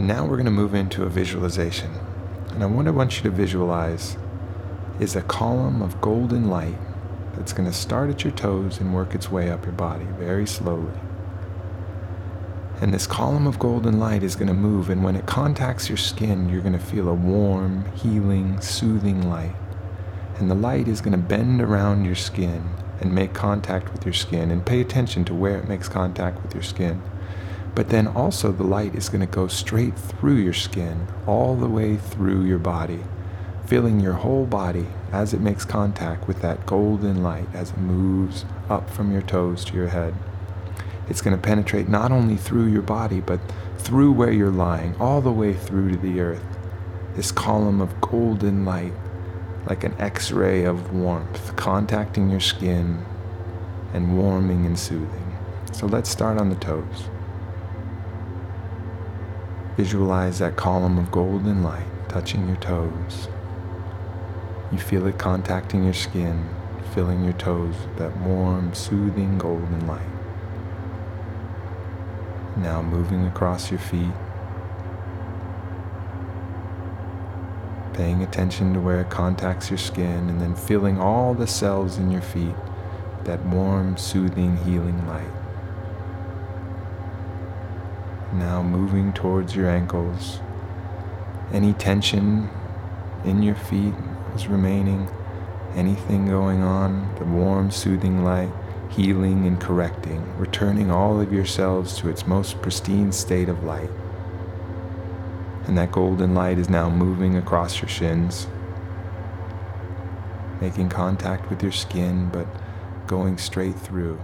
And now we're going to move into a visualization. And I what I want you to visualize is a column of golden light that's going to start at your toes and work its way up your body very slowly. And this column of golden light is going to move, and when it contacts your skin, you're going to feel a warm, healing, soothing light. And the light is going to bend around your skin and make contact with your skin, and pay attention to where it makes contact with your skin. But then also, the light is going to go straight through your skin, all the way through your body, filling your whole body as it makes contact with that golden light as it moves up from your toes to your head. It's going to penetrate not only through your body, but through where you're lying, all the way through to the earth. This column of golden light, like an x ray of warmth, contacting your skin and warming and soothing. So let's start on the toes. Visualize that column of golden light touching your toes. You feel it contacting your skin, filling your toes with that warm, soothing golden light. Now moving across your feet, paying attention to where it contacts your skin, and then filling all the cells in your feet that warm, soothing, healing light. Now moving towards your ankles, any tension in your feet is remaining, anything going on, the warm, soothing light, healing and correcting, returning all of yourselves to its most pristine state of light. And that golden light is now moving across your shins, making contact with your skin, but going straight through.